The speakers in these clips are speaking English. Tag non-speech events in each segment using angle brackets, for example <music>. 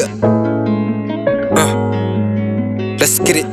Yeah. Uh. Let's get it.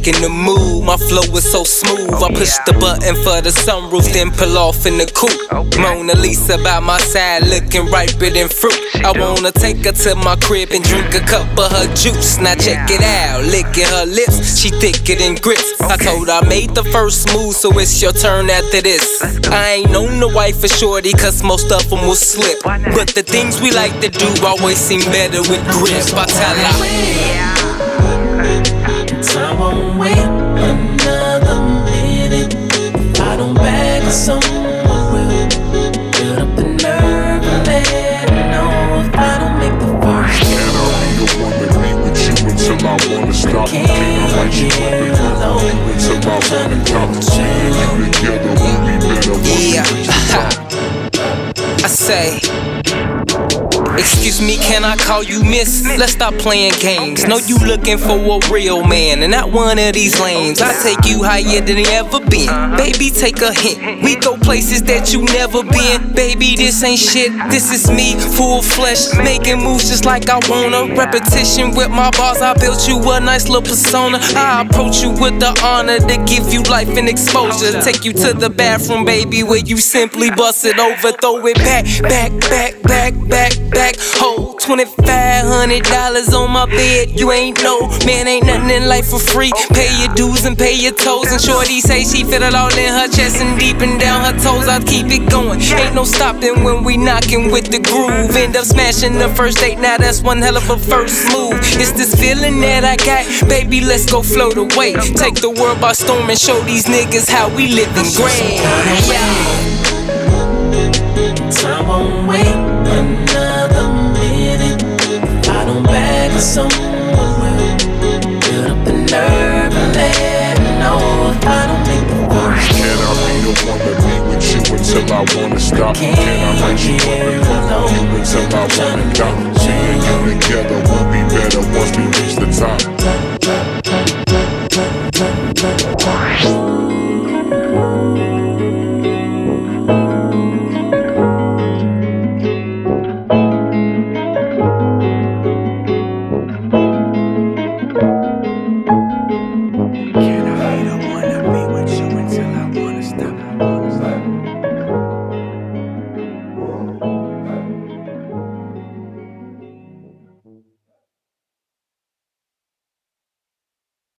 Back in the mood, my flow is so smooth. I push the button for the sunroof, then pull off in the coupe. Mona Lisa by my side, looking riper than fruit. I wanna take her to my crib and drink a cup of her juice. Now check it out, licking her lips, she thicker than grits. I told her I made the first move, so it's your turn after this. I ain't known the wife for shorty, cause most of them will slip. But the things we like to do always seem better with grip. I tell her. Time another minute. If I don't bag someone will build up the nerve and let know if I don't make the first And I'll be the one to be with you until I wanna stop. Can't I write you up and until I wanna. Seeing you together will be better once we Yeah. <laughs> I say, Excuse me, can I call you miss? Let's stop playing games. Know you looking for a real man and not one of these lanes. I take you higher than you ever been. Baby, take a hint. We go places that you never been. Baby, this ain't shit. This is me, full flesh, making moves just like I wanna. Repetition with my bars, I built you a nice little persona. I approach you with the honor to give you life and exposure. Take you to the bathroom, baby, where you simply bust it over, throw it back, back, back, back, back, back. Hold $2,500 on my bed. You ain't no man, ain't nothing in life for free. Pay your dues and pay your toes. And Shorty say she fit it all in her chest and deep and down her toes. I keep it going. Ain't no stopping when we knocking with the groove. End up smashing the first date. Now that's one hell of a first move. It's this feeling that I got, baby. Let's go float away. Take the world by storm and show these niggas how we live in grand. Yeah. Time won't wait another until I wanna stop? Can I write you up and love you until I wanna stop? Seeing you together